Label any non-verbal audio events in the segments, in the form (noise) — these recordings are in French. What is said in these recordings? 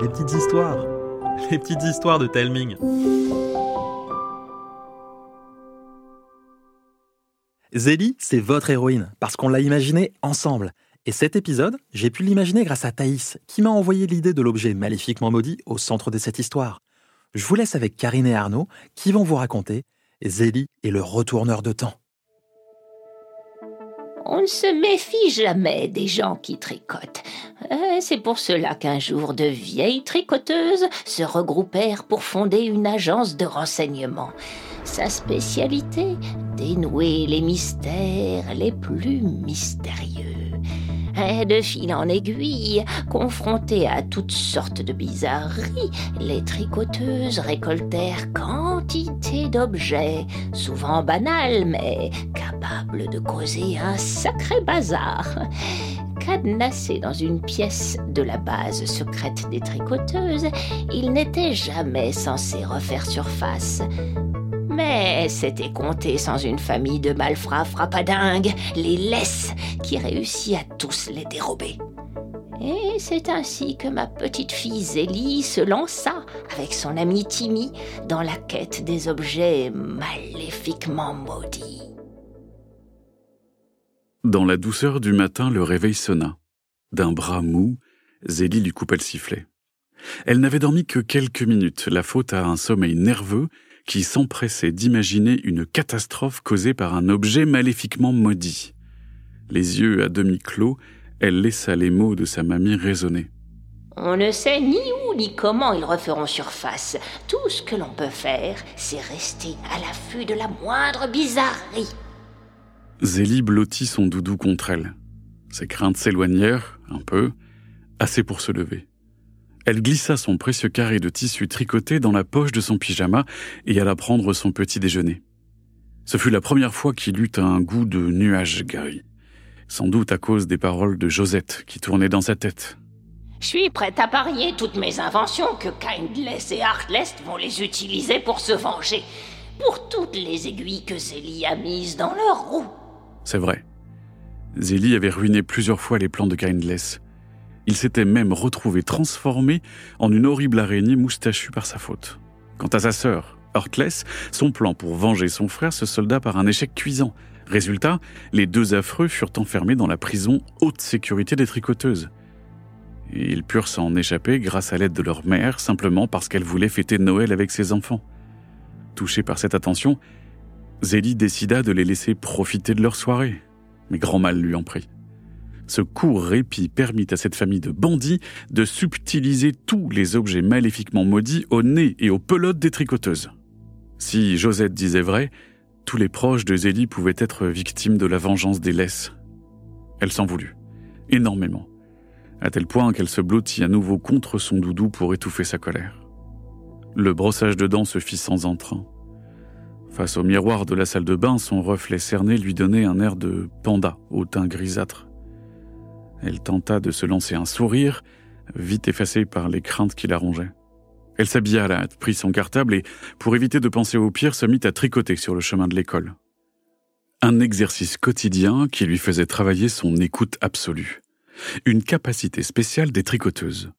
les petites histoires, (laughs) les petites histoires de Telming. Zélie, c'est votre héroïne, parce qu'on l'a imaginée ensemble. Et cet épisode, j'ai pu l'imaginer grâce à Thaïs, qui m'a envoyé l'idée de l'objet maléfiquement maudit au centre de cette histoire. Je vous laisse avec Karine et Arnaud, qui vont vous raconter Zélie et le retourneur de temps. On ne se méfie jamais des gens qui tricotent. Euh, c'est pour cela qu'un jour de vieilles tricoteuses se regroupèrent pour fonder une agence de renseignement. Sa spécialité Dénouer les mystères les plus mystérieux. De fil en aiguille, confrontées à toutes sortes de bizarreries, les tricoteuses récoltèrent quantité d'objets, souvent banals, mais capables de causer un sacré bazar. Cadenassés dans une pièce de la base secrète des tricoteuses, ils n'étaient jamais censés refaire surface. Mais c'était compté sans une famille de malfrats frappadingues, les laisses, qui réussit à tous les dérober. Et c'est ainsi que ma petite fille Zélie se lança avec son ami Timmy dans la quête des objets maléfiquement maudits. Dans la douceur du matin, le réveil sonna. D'un bras mou, Zélie lui coupa le sifflet. Elle n'avait dormi que quelques minutes, la faute à un sommeil nerveux qui s'empressait d'imaginer une catastrophe causée par un objet maléfiquement maudit. Les yeux à demi clos, elle laissa les mots de sa mamie résonner. On ne sait ni où ni comment ils referont surface. Tout ce que l'on peut faire, c'est rester à l'affût de la moindre bizarrerie. Zélie blottit son doudou contre elle. Ses craintes s'éloignèrent, un peu, assez pour se lever. Elle glissa son précieux carré de tissu tricoté dans la poche de son pyjama et alla prendre son petit déjeuner. Ce fut la première fois qu'il eut un goût de nuage gris. Sans doute à cause des paroles de Josette qui tournaient dans sa tête. Je suis prête à parier toutes mes inventions que Kindless et Heartless vont les utiliser pour se venger. Pour toutes les aiguilles que Zélie a mises dans leur roue. C'est vrai. Zélie avait ruiné plusieurs fois les plans de Kindless. Il s'était même retrouvé transformé en une horrible araignée moustachue par sa faute. Quant à sa sœur, Heartless, son plan pour venger son frère se solda par un échec cuisant. Résultat, les deux affreux furent enfermés dans la prison haute sécurité des tricoteuses. Ils purent s'en échapper grâce à l'aide de leur mère, simplement parce qu'elle voulait fêter Noël avec ses enfants. Touchée par cette attention, Zélie décida de les laisser profiter de leur soirée. Mais grand mal lui en prit. Ce court répit permit à cette famille de bandits de subtiliser tous les objets maléfiquement maudits au nez et aux pelotes des tricoteuses. Si Josette disait vrai, tous les proches de Zélie pouvaient être victimes de la vengeance des laisses. Elle s'en voulut, énormément, à tel point qu'elle se blottit à nouveau contre son doudou pour étouffer sa colère. Le brossage de dents se fit sans entrain. Face au miroir de la salle de bain, son reflet cerné lui donnait un air de panda au teint grisâtre. Elle tenta de se lancer un sourire, vite effacé par les craintes qui la rongeaient. Elle s'habilla à la hâte, prit son cartable et, pour éviter de penser au pire, se mit à tricoter sur le chemin de l'école. Un exercice quotidien qui lui faisait travailler son écoute absolue. Une capacité spéciale des tricoteuses.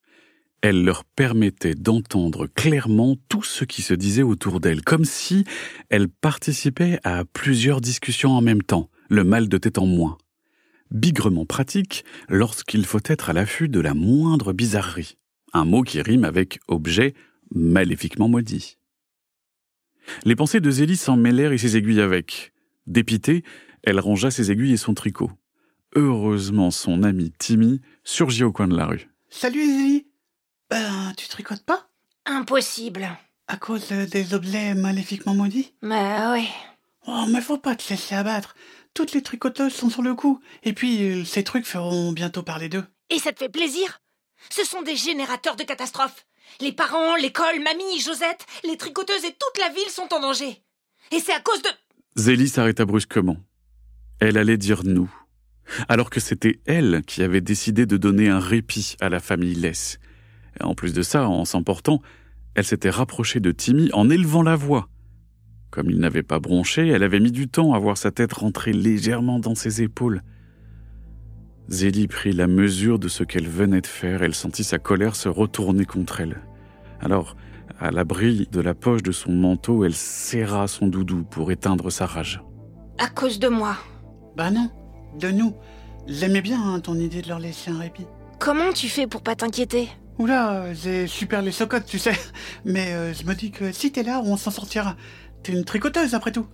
Elle leur permettait d'entendre clairement tout ce qui se disait autour d'elle, comme si elle participait à plusieurs discussions en même temps, le mal de tête en moins bigrement pratique lorsqu'il faut être à l'affût de la moindre bizarrerie, un mot qui rime avec objet maléfiquement maudit. Les pensées de Zélie s'en mêlèrent et ses aiguilles avec. Dépitée, elle rangea ses aiguilles et son tricot. Heureusement, son ami Timmy surgit au coin de la rue. Salut Zélie Ben, tu tricotes pas? Impossible. À cause des objets maléfiquement maudits? Mais oui. Oh, mais faut pas te laisser abattre. Toutes les tricoteuses sont sur le coup. Et puis, euh, ces trucs feront bientôt parler d'eux. Et ça te fait plaisir? Ce sont des générateurs de catastrophes. Les parents, l'école, mamie, Josette, les tricoteuses et toute la ville sont en danger. Et c'est à cause de... Zélie s'arrêta brusquement. Elle allait dire nous. Alors que c'était elle qui avait décidé de donner un répit à la famille Less. En plus de ça, en s'emportant, elle s'était rapprochée de Timmy en élevant la voix. Comme il n'avait pas bronché, elle avait mis du temps à voir sa tête rentrer légèrement dans ses épaules. Zélie prit la mesure de ce qu'elle venait de faire. Elle sentit sa colère se retourner contre elle. Alors, à l'abri de la poche de son manteau, elle serra son doudou pour éteindre sa rage. À cause de moi. Bah non, de nous. J'aimais bien hein, ton idée de leur laisser un répit. Comment tu fais pour pas t'inquiéter? Oula, j'ai super les socottes, tu sais. Mais euh, je me dis que si t'es là, on s'en sortira. T'es une tricoteuse après tout.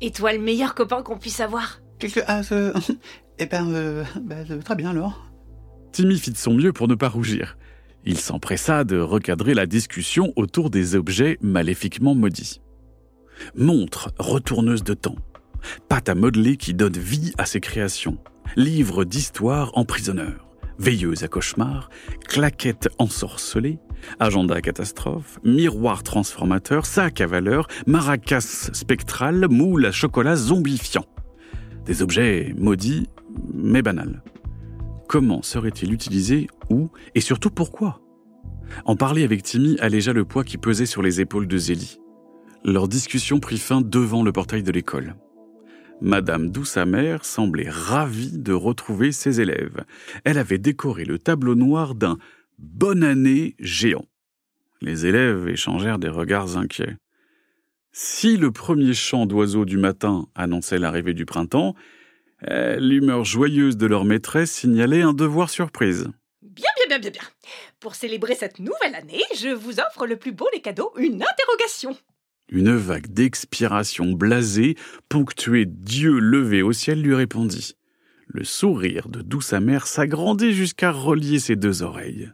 Et toi, le meilleur copain qu'on puisse avoir? Qu'est-ce que... Ah, ce... (laughs) Eh ben, euh, bah, euh, très bien alors. Timmy fit de son mieux pour ne pas rougir. Il s'empressa de recadrer la discussion autour des objets maléfiquement maudits. Montre retourneuse de temps, pâte à modeler qui donne vie à ses créations, livre d'histoire emprisonneur, veilleuse à cauchemar, claquette ensorcelée, agenda à catastrophe, miroir transformateur, sac à valeur, maracas spectral, moule à chocolat zombifiant. Des objets maudits mais banals. Comment serait-il utilisé, où et surtout pourquoi? En parler avec Timmy allégea le poids qui pesait sur les épaules de Zélie. Leur discussion prit fin devant le portail de l'école. Madame Douce-Amère semblait ravie de retrouver ses élèves. Elle avait décoré le tableau noir d'un bonne année géant. Les élèves échangèrent des regards inquiets. Si le premier chant d'oiseaux du matin annonçait l'arrivée du printemps, euh, l'humeur joyeuse de leur maîtresse signalait un devoir surprise. Bien, bien, bien, bien, bien. Pour célébrer cette nouvelle année, je vous offre le plus beau des cadeaux, une interrogation. Une vague d'expiration blasée, ponctuée Dieu levé au ciel, lui répondit. Le sourire de douce amère s'agrandit jusqu'à relier ses deux oreilles.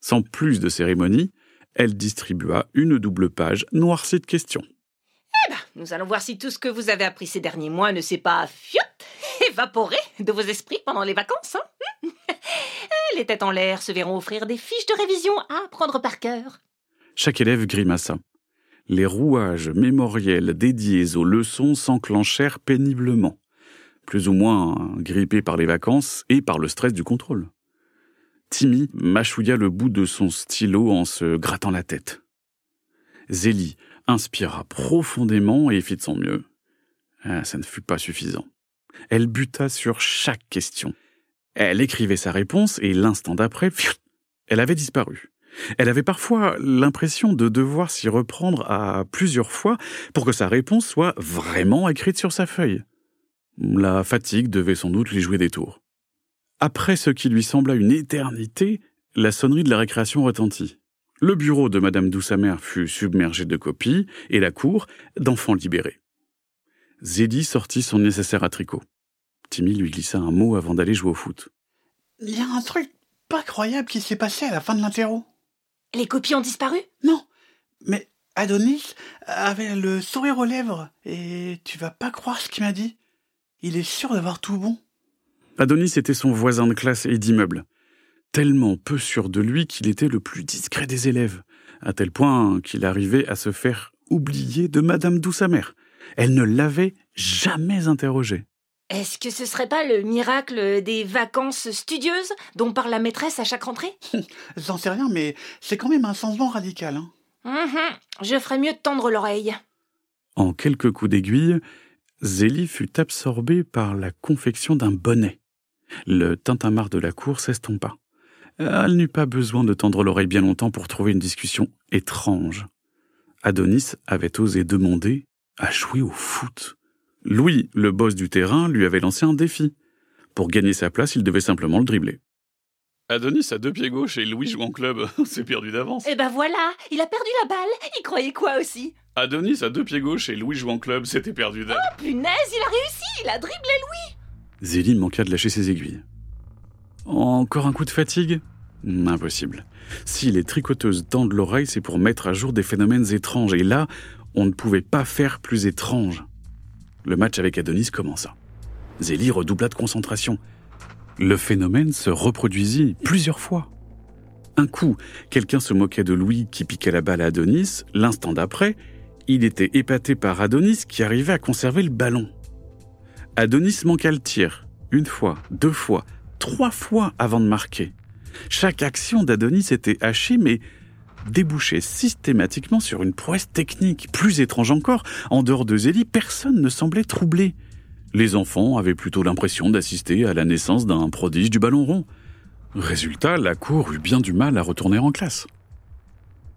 Sans plus de cérémonie, elle distribua une double page noircie de questions. Eh ben, nous allons voir si tout ce que vous avez appris ces derniers mois ne s'est pas fiot, (laughs) évaporé de vos esprits pendant les vacances. Hein (laughs) les têtes en l'air se verront offrir des fiches de révision à apprendre par cœur. Chaque élève grimaça. Les rouages mémoriels dédiés aux leçons s'enclenchèrent péniblement, plus ou moins grippés par les vacances et par le stress du contrôle. Timmy mâchouilla le bout de son stylo en se grattant la tête. Zélie inspira profondément et fit de son mieux. Ah, ça ne fut pas suffisant. Elle buta sur chaque question. Elle écrivait sa réponse et l'instant d'après, elle avait disparu. Elle avait parfois l'impression de devoir s'y reprendre à plusieurs fois pour que sa réponse soit vraiment écrite sur sa feuille. La fatigue devait sans doute lui jouer des tours. Après ce qui lui sembla une éternité, la sonnerie de la récréation retentit. Le bureau de Madame Douce-Amère fut submergé de copies et la cour d'enfants libérés. Zélie sortit son nécessaire à tricot. Timmy lui glissa un mot avant d'aller jouer au foot. Il y a un truc pas croyable qui s'est passé à la fin de l'interro. Les copies ont disparu? Non, mais Adonis avait le sourire aux lèvres et tu vas pas croire ce qu'il m'a dit. Il est sûr d'avoir tout bon. Adonis était son voisin de classe et d'immeuble. Tellement peu sûr de lui qu'il était le plus discret des élèves, à tel point qu'il arrivait à se faire oublier de Madame Douce-Amère. Elle ne l'avait jamais interrogé. Est-ce que ce serait pas le miracle des vacances studieuses dont parle la maîtresse à chaque rentrée? (laughs) J'en sais rien, mais c'est quand même un changement radical. Hein. Mhm, Je ferais mieux de tendre l'oreille. En quelques coups d'aiguille, Zélie fut absorbée par la confection d'un bonnet. Le tintamarre de la cour s'estompa. Elle n'eut pas besoin de tendre l'oreille bien longtemps pour trouver une discussion étrange. Adonis avait osé demander à jouer au foot. Louis, le boss du terrain, lui avait lancé un défi. Pour gagner sa place, il devait simplement le dribbler. Adonis a deux pieds gauche et Louis joue en club. (laughs) C'est perdu d'avance. Eh ben voilà, il a perdu la balle. Il croyait quoi aussi? Adonis a deux pieds gauche et Louis joue en club. C'était perdu d'avance. Oh punaise, il a réussi. Il a dribblé Louis. Zélie manqua de lâcher ses aiguilles. Encore un coup de fatigue? Impossible. Si les tricoteuses tendent l'oreille, c'est pour mettre à jour des phénomènes étranges. Et là, on ne pouvait pas faire plus étrange. Le match avec Adonis commença. Zélie redoubla de concentration. Le phénomène se reproduisit plusieurs fois. Un coup, quelqu'un se moquait de Louis qui piquait la balle à Adonis. L'instant d'après, il était épaté par Adonis qui arrivait à conserver le ballon. Adonis manqua le tir, une fois, deux fois, trois fois avant de marquer. Chaque action d'Adonis était hachée, mais débouchait systématiquement sur une prouesse technique. Plus étrange encore, en dehors de Zélie, personne ne semblait troublé. Les enfants avaient plutôt l'impression d'assister à la naissance d'un prodige du ballon rond. Résultat, la cour eut bien du mal à retourner en classe.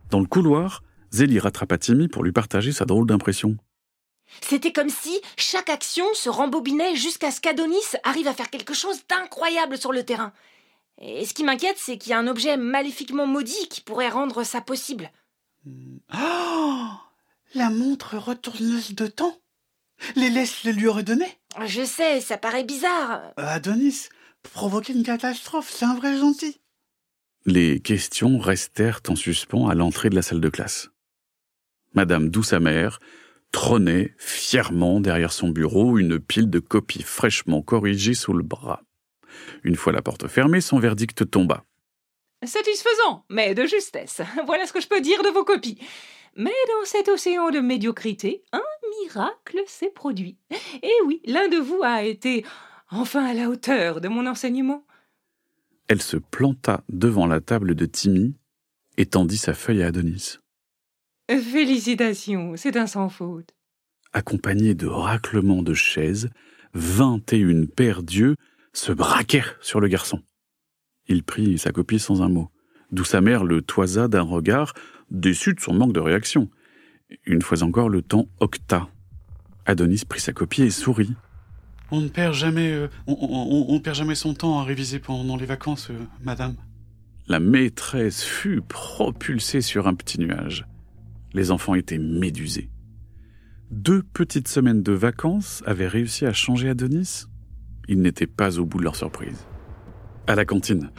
Dans le couloir, Zélie rattrapa Timmy pour lui partager sa drôle d'impression. C'était comme si chaque action se rembobinait jusqu'à ce qu'Adonis arrive à faire quelque chose d'incroyable sur le terrain. Et ce qui m'inquiète, c'est qu'il y a un objet maléfiquement maudit qui pourrait rendre ça possible. Oh La montre retourneuse de temps Les laisses le lui aurait donné Je sais, ça paraît bizarre. Adonis, provoquer une catastrophe, c'est un vrai gentil. Les questions restèrent en suspens à l'entrée de la salle de classe. Madame Douce-Amère trônait fièrement derrière son bureau une pile de copies fraîchement corrigées sous le bras. Une fois la porte fermée, son verdict tomba. Satisfaisant, mais de justesse. (laughs) Voilà ce que je peux dire de vos copies. Mais dans cet océan de médiocrité, un miracle s'est produit. Et oui, l'un de vous a été enfin à la hauteur de mon enseignement. Elle se planta devant la table de Timmy et tendit sa feuille à Adonis. Félicitations, c'est un sans faute. Accompagné de raclements de chaises, vingt et une paires d'yeux se braquèrent sur le garçon. Il prit sa copie sans un mot, d'où sa mère le toisa d'un regard, déçu de son manque de réaction. Une fois encore, le temps octa. Adonis prit sa copie et sourit. On ne perd jamais, euh, on, on- on perd jamais son temps à réviser pendant les vacances, euh, madame. La maîtresse fut propulsée sur un petit nuage. Les enfants étaient médusés. Deux petites semaines de vacances avaient réussi à changer Adonis. Ils n'étaient pas au bout de leur surprise. À la cantine,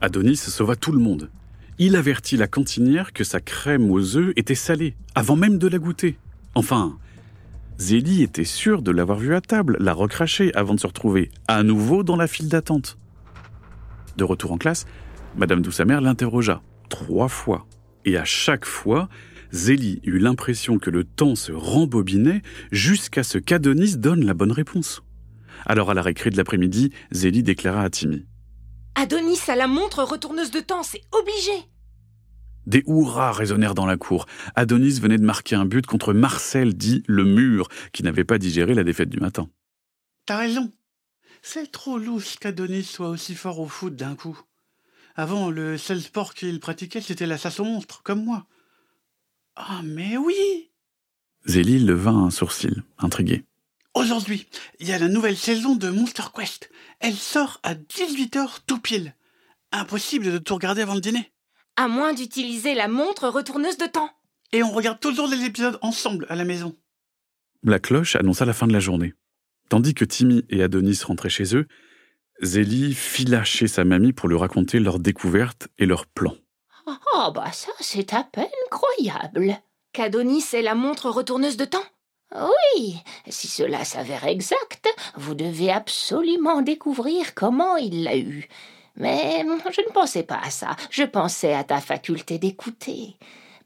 Adonis sauva tout le monde. Il avertit la cantinière que sa crème aux œufs était salée, avant même de la goûter. Enfin, Zélie était sûre de l'avoir vue à table, la recracher avant de se retrouver à nouveau dans la file d'attente. De retour en classe, Madame Douce-Amère l'interrogea trois fois. Et à chaque fois, Zélie eut l'impression que le temps se rembobinait jusqu'à ce qu'Adonis donne la bonne réponse. Alors à la récré de l'après-midi, Zélie déclara à Timmy. Adonis a la montre retourneuse de temps, c'est obligé. Des hurrahs résonnèrent dans la cour. Adonis venait de marquer un but contre Marcel, dit le mur, qui n'avait pas digéré la défaite du matin. T'as raison. C'est trop louche qu'Adonis soit aussi fort au foot d'un coup. Avant, le seul sport qu'il pratiquait, c'était la chasse aux monstres, comme moi. Ah, mais oui Zélie leva un sourcil, intrigué. Aujourd'hui, il y a la nouvelle saison de Monster Quest. Elle sort à 18h tout pile. Impossible de tout regarder avant le dîner. À moins d'utiliser la montre retourneuse de temps. Et on regarde toujours les épisodes ensemble à la maison. La cloche annonça la fin de la journée. Tandis que Timmy et Adonis rentraient chez eux, Zélie fila chez sa mamie pour lui raconter leurs découvertes et leurs plans. Oh, bah ça, c'est à peine croyable. Qu'Adonis ait la montre retourneuse de temps. Oui, si cela s'avère exact, vous devez absolument découvrir comment il l'a eu. Mais je ne pensais pas à ça, je pensais à ta faculté d'écouter.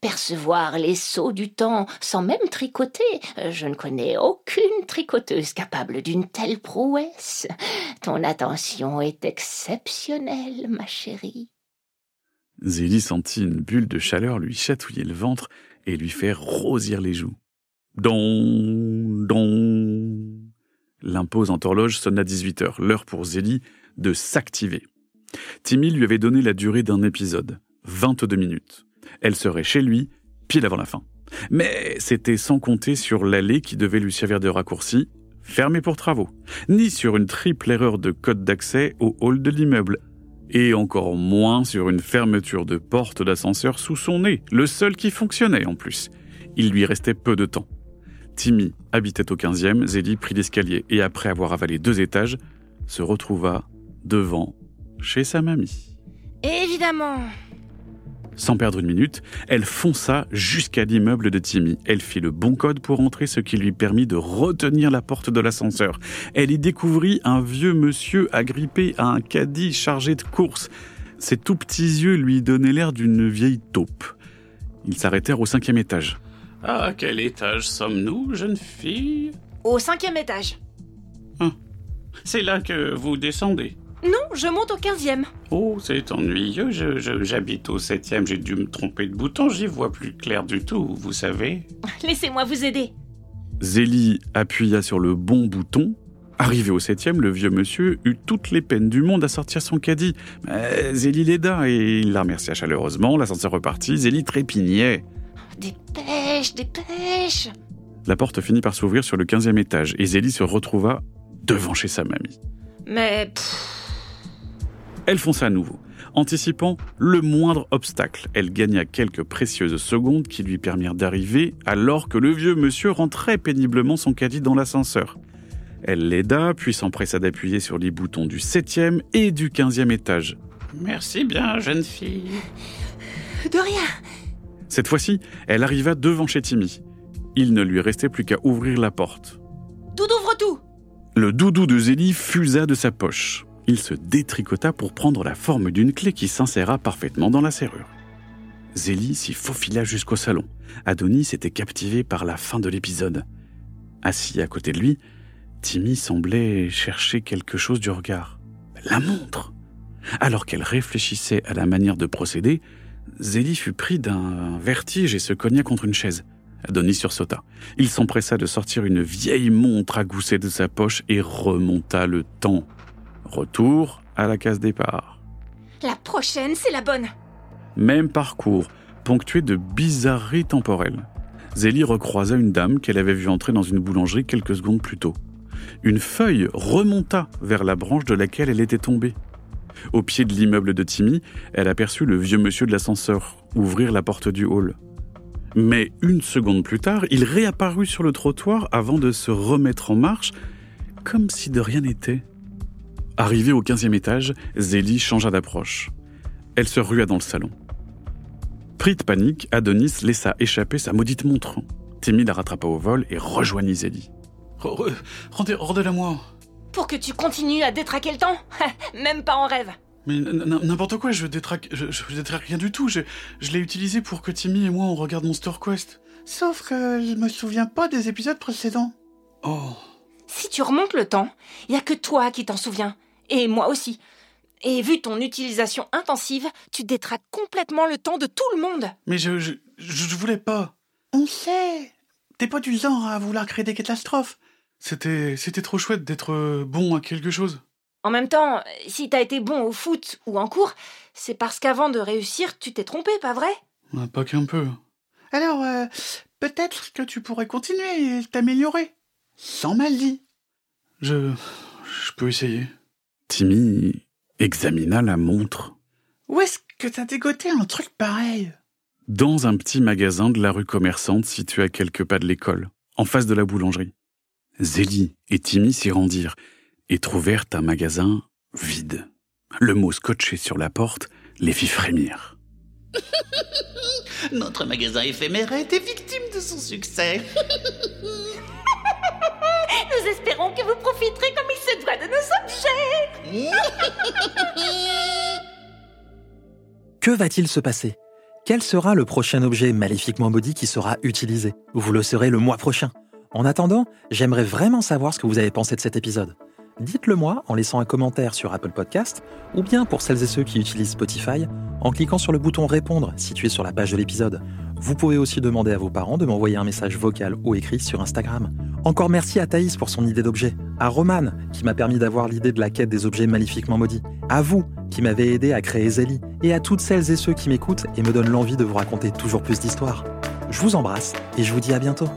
Percevoir les sauts du temps sans même tricoter, je ne connais aucune tricoteuse capable d'une telle prouesse. Ton attention est exceptionnelle, ma chérie. Zélie sentit une bulle de chaleur lui chatouiller le ventre et lui faire rosir les joues. Don, don. L'imposante horloge sonna 18 heures, l'heure pour Zélie de s'activer. Timmy lui avait donné la durée d'un épisode, 22 minutes. Elle serait chez lui, pile avant la fin. Mais c'était sans compter sur l'allée qui devait lui servir de raccourci, fermée pour travaux, ni sur une triple erreur de code d'accès au hall de l'immeuble, et encore moins sur une fermeture de porte d'ascenseur sous son nez, le seul qui fonctionnait en plus. Il lui restait peu de temps. Timmy habitait au 15e, Zélie prit l'escalier et après avoir avalé deux étages, se retrouva devant chez sa mamie. Évidemment. Sans perdre une minute, elle fonça jusqu'à l'immeuble de Timmy. Elle fit le bon code pour entrer, ce qui lui permit de retenir la porte de l'ascenseur. Elle y découvrit un vieux monsieur agrippé à un caddie chargé de courses. Ses tout petits yeux lui donnaient l'air d'une vieille taupe. Ils s'arrêtèrent au cinquième étage. À quel étage sommes-nous, jeune fille? Au cinquième étage. C'est là que vous descendez. Non, je monte au quinzième. Oh, c'est ennuyeux, je- je- j'habite au septième, j'ai dû me tromper de bouton, j'y vois plus clair du tout, vous savez. (laughs) Laissez-moi vous aider. Zélie appuya sur le bon bouton Arrivé au septième, le vieux monsieur eut toutes les peines du monde à sortir son caddie. Mais Zélie l'aida et il la remercia chaleureusement. L'ascenseur repartit. Zélie trépignait. Dépêche, dépêche La porte finit par s'ouvrir sur le quinzième étage et Zélie se retrouva devant chez sa mamie. Mais pff, Elle fonça à nouveau. Anticipant le moindre obstacle, elle gagna quelques précieuses secondes qui lui permirent d'arriver alors que le vieux monsieur rentrait péniblement son caddie dans l'ascenseur. Elle l'aida, puis s'empressa d'appuyer sur les boutons du septième et du quinzième étage. Merci bien, jeune fille. de rien. Cette fois-ci, elle arriva devant chez Timmy. Il ne lui restait plus qu'à ouvrir la porte. Tout ouvre tout. Le doudou de Zélie fusa de sa poche. Il se détricota pour prendre la forme d'une clé qui s'inséra parfaitement dans la serrure. Zélie s'y faufila jusqu'au salon. Adonis était captivé par la fin de l'épisode. Assis à côté de lui, Timmy semblait chercher quelque chose du regard. La montre Alors qu'elle réfléchissait à la manière de procéder, Zélie fut pris d'un vertige et se cogna contre une chaise. Adonis sursauta. Il s'empressa de sortir une vieille montre à gousset de sa poche et remonta le temps. Retour à la case départ. La prochaine, c'est la bonne. Même parcours, ponctué de bizarreries temporelles. Zélie recroisa une dame qu'elle avait vue entrer dans une boulangerie quelques secondes plus tôt. Une feuille remonta vers la branche de laquelle elle était tombée. Au pied de l'immeuble de Timmy, elle aperçut le vieux monsieur de l'ascenseur ouvrir la porte du hall. Mais une seconde plus tard, il réapparut sur le trottoir avant de se remettre en marche, comme si de rien n'était. Arrivée au quinzième étage, Zélie changea d'approche. Elle se rua dans le salon. Pris de panique, Adonis laissa échapper sa maudite montre. Timmy la rattrapa au vol et rejoignit Zélie. Re- re- Rendez, rendez-la moi. Pour que tu continues à détraquer le temps (laughs) Même pas en rêve. Mais n'importe quoi, je détraque, je, je détraque rien du tout. Je, je l'ai utilisé pour que Timmy et moi on regarde Monster Quest. Sauf que je me souviens pas des épisodes précédents. Oh. Si tu remontes le temps, il y a que toi qui t'en souviens. Et moi aussi. Et vu ton utilisation intensive, tu détraques complètement le temps de tout le monde. Mais je, je, je, voulais pas. On sait. T'es pas du genre à vouloir créer des catastrophes. C'était, c'était trop chouette d'être euh, bon à quelque chose. En même temps, si t'as été bon au foot ou en cours, c'est parce qu'avant de réussir, tu t'es trompé, pas vrai? Ah, Pas qu'un peu. Alors, euh, peut-être que tu pourrais continuer et t'améliorer. Sans mal dit. Je, je peux essayer. Timmy examina la montre. Où est-ce que t'as dégoté un truc pareil? Dans un petit magasin de la rue commerçante situé à quelques pas de l'école, en face de la boulangerie. Zélie et Timmy s'y rendirent et trouvèrent un magasin vide. Le mot scotché sur la porte les fit frémir. (laughs) Notre magasin éphémère a été victime de son succès. Que vous profiterez comme il se doit de nos objets. (laughs) Que va-t-il se passer? Quel sera le prochain objet maléfiquement maudit qui sera utilisé? Vous le saurez le mois prochain. En attendant, j'aimerais vraiment savoir ce que vous avez pensé de cet épisode. Dites-le moi en laissant un commentaire sur Apple Podcast ou bien pour celles et ceux qui utilisent Spotify en cliquant sur le bouton répondre situé sur la page de l'épisode. Vous pouvez aussi demander à vos parents de m'envoyer un message vocal ou écrit sur Instagram. Encore merci à Thaïs pour son idée d'objet, à Roman qui m'a permis d'avoir l'idée de la quête des objets maléfiquement maudits, à vous qui m'avez aidé à créer Zélie et à toutes celles et ceux qui m'écoutent et me donnent l'envie de vous raconter toujours plus d'histoires. Je vous embrasse et je vous dis à bientôt.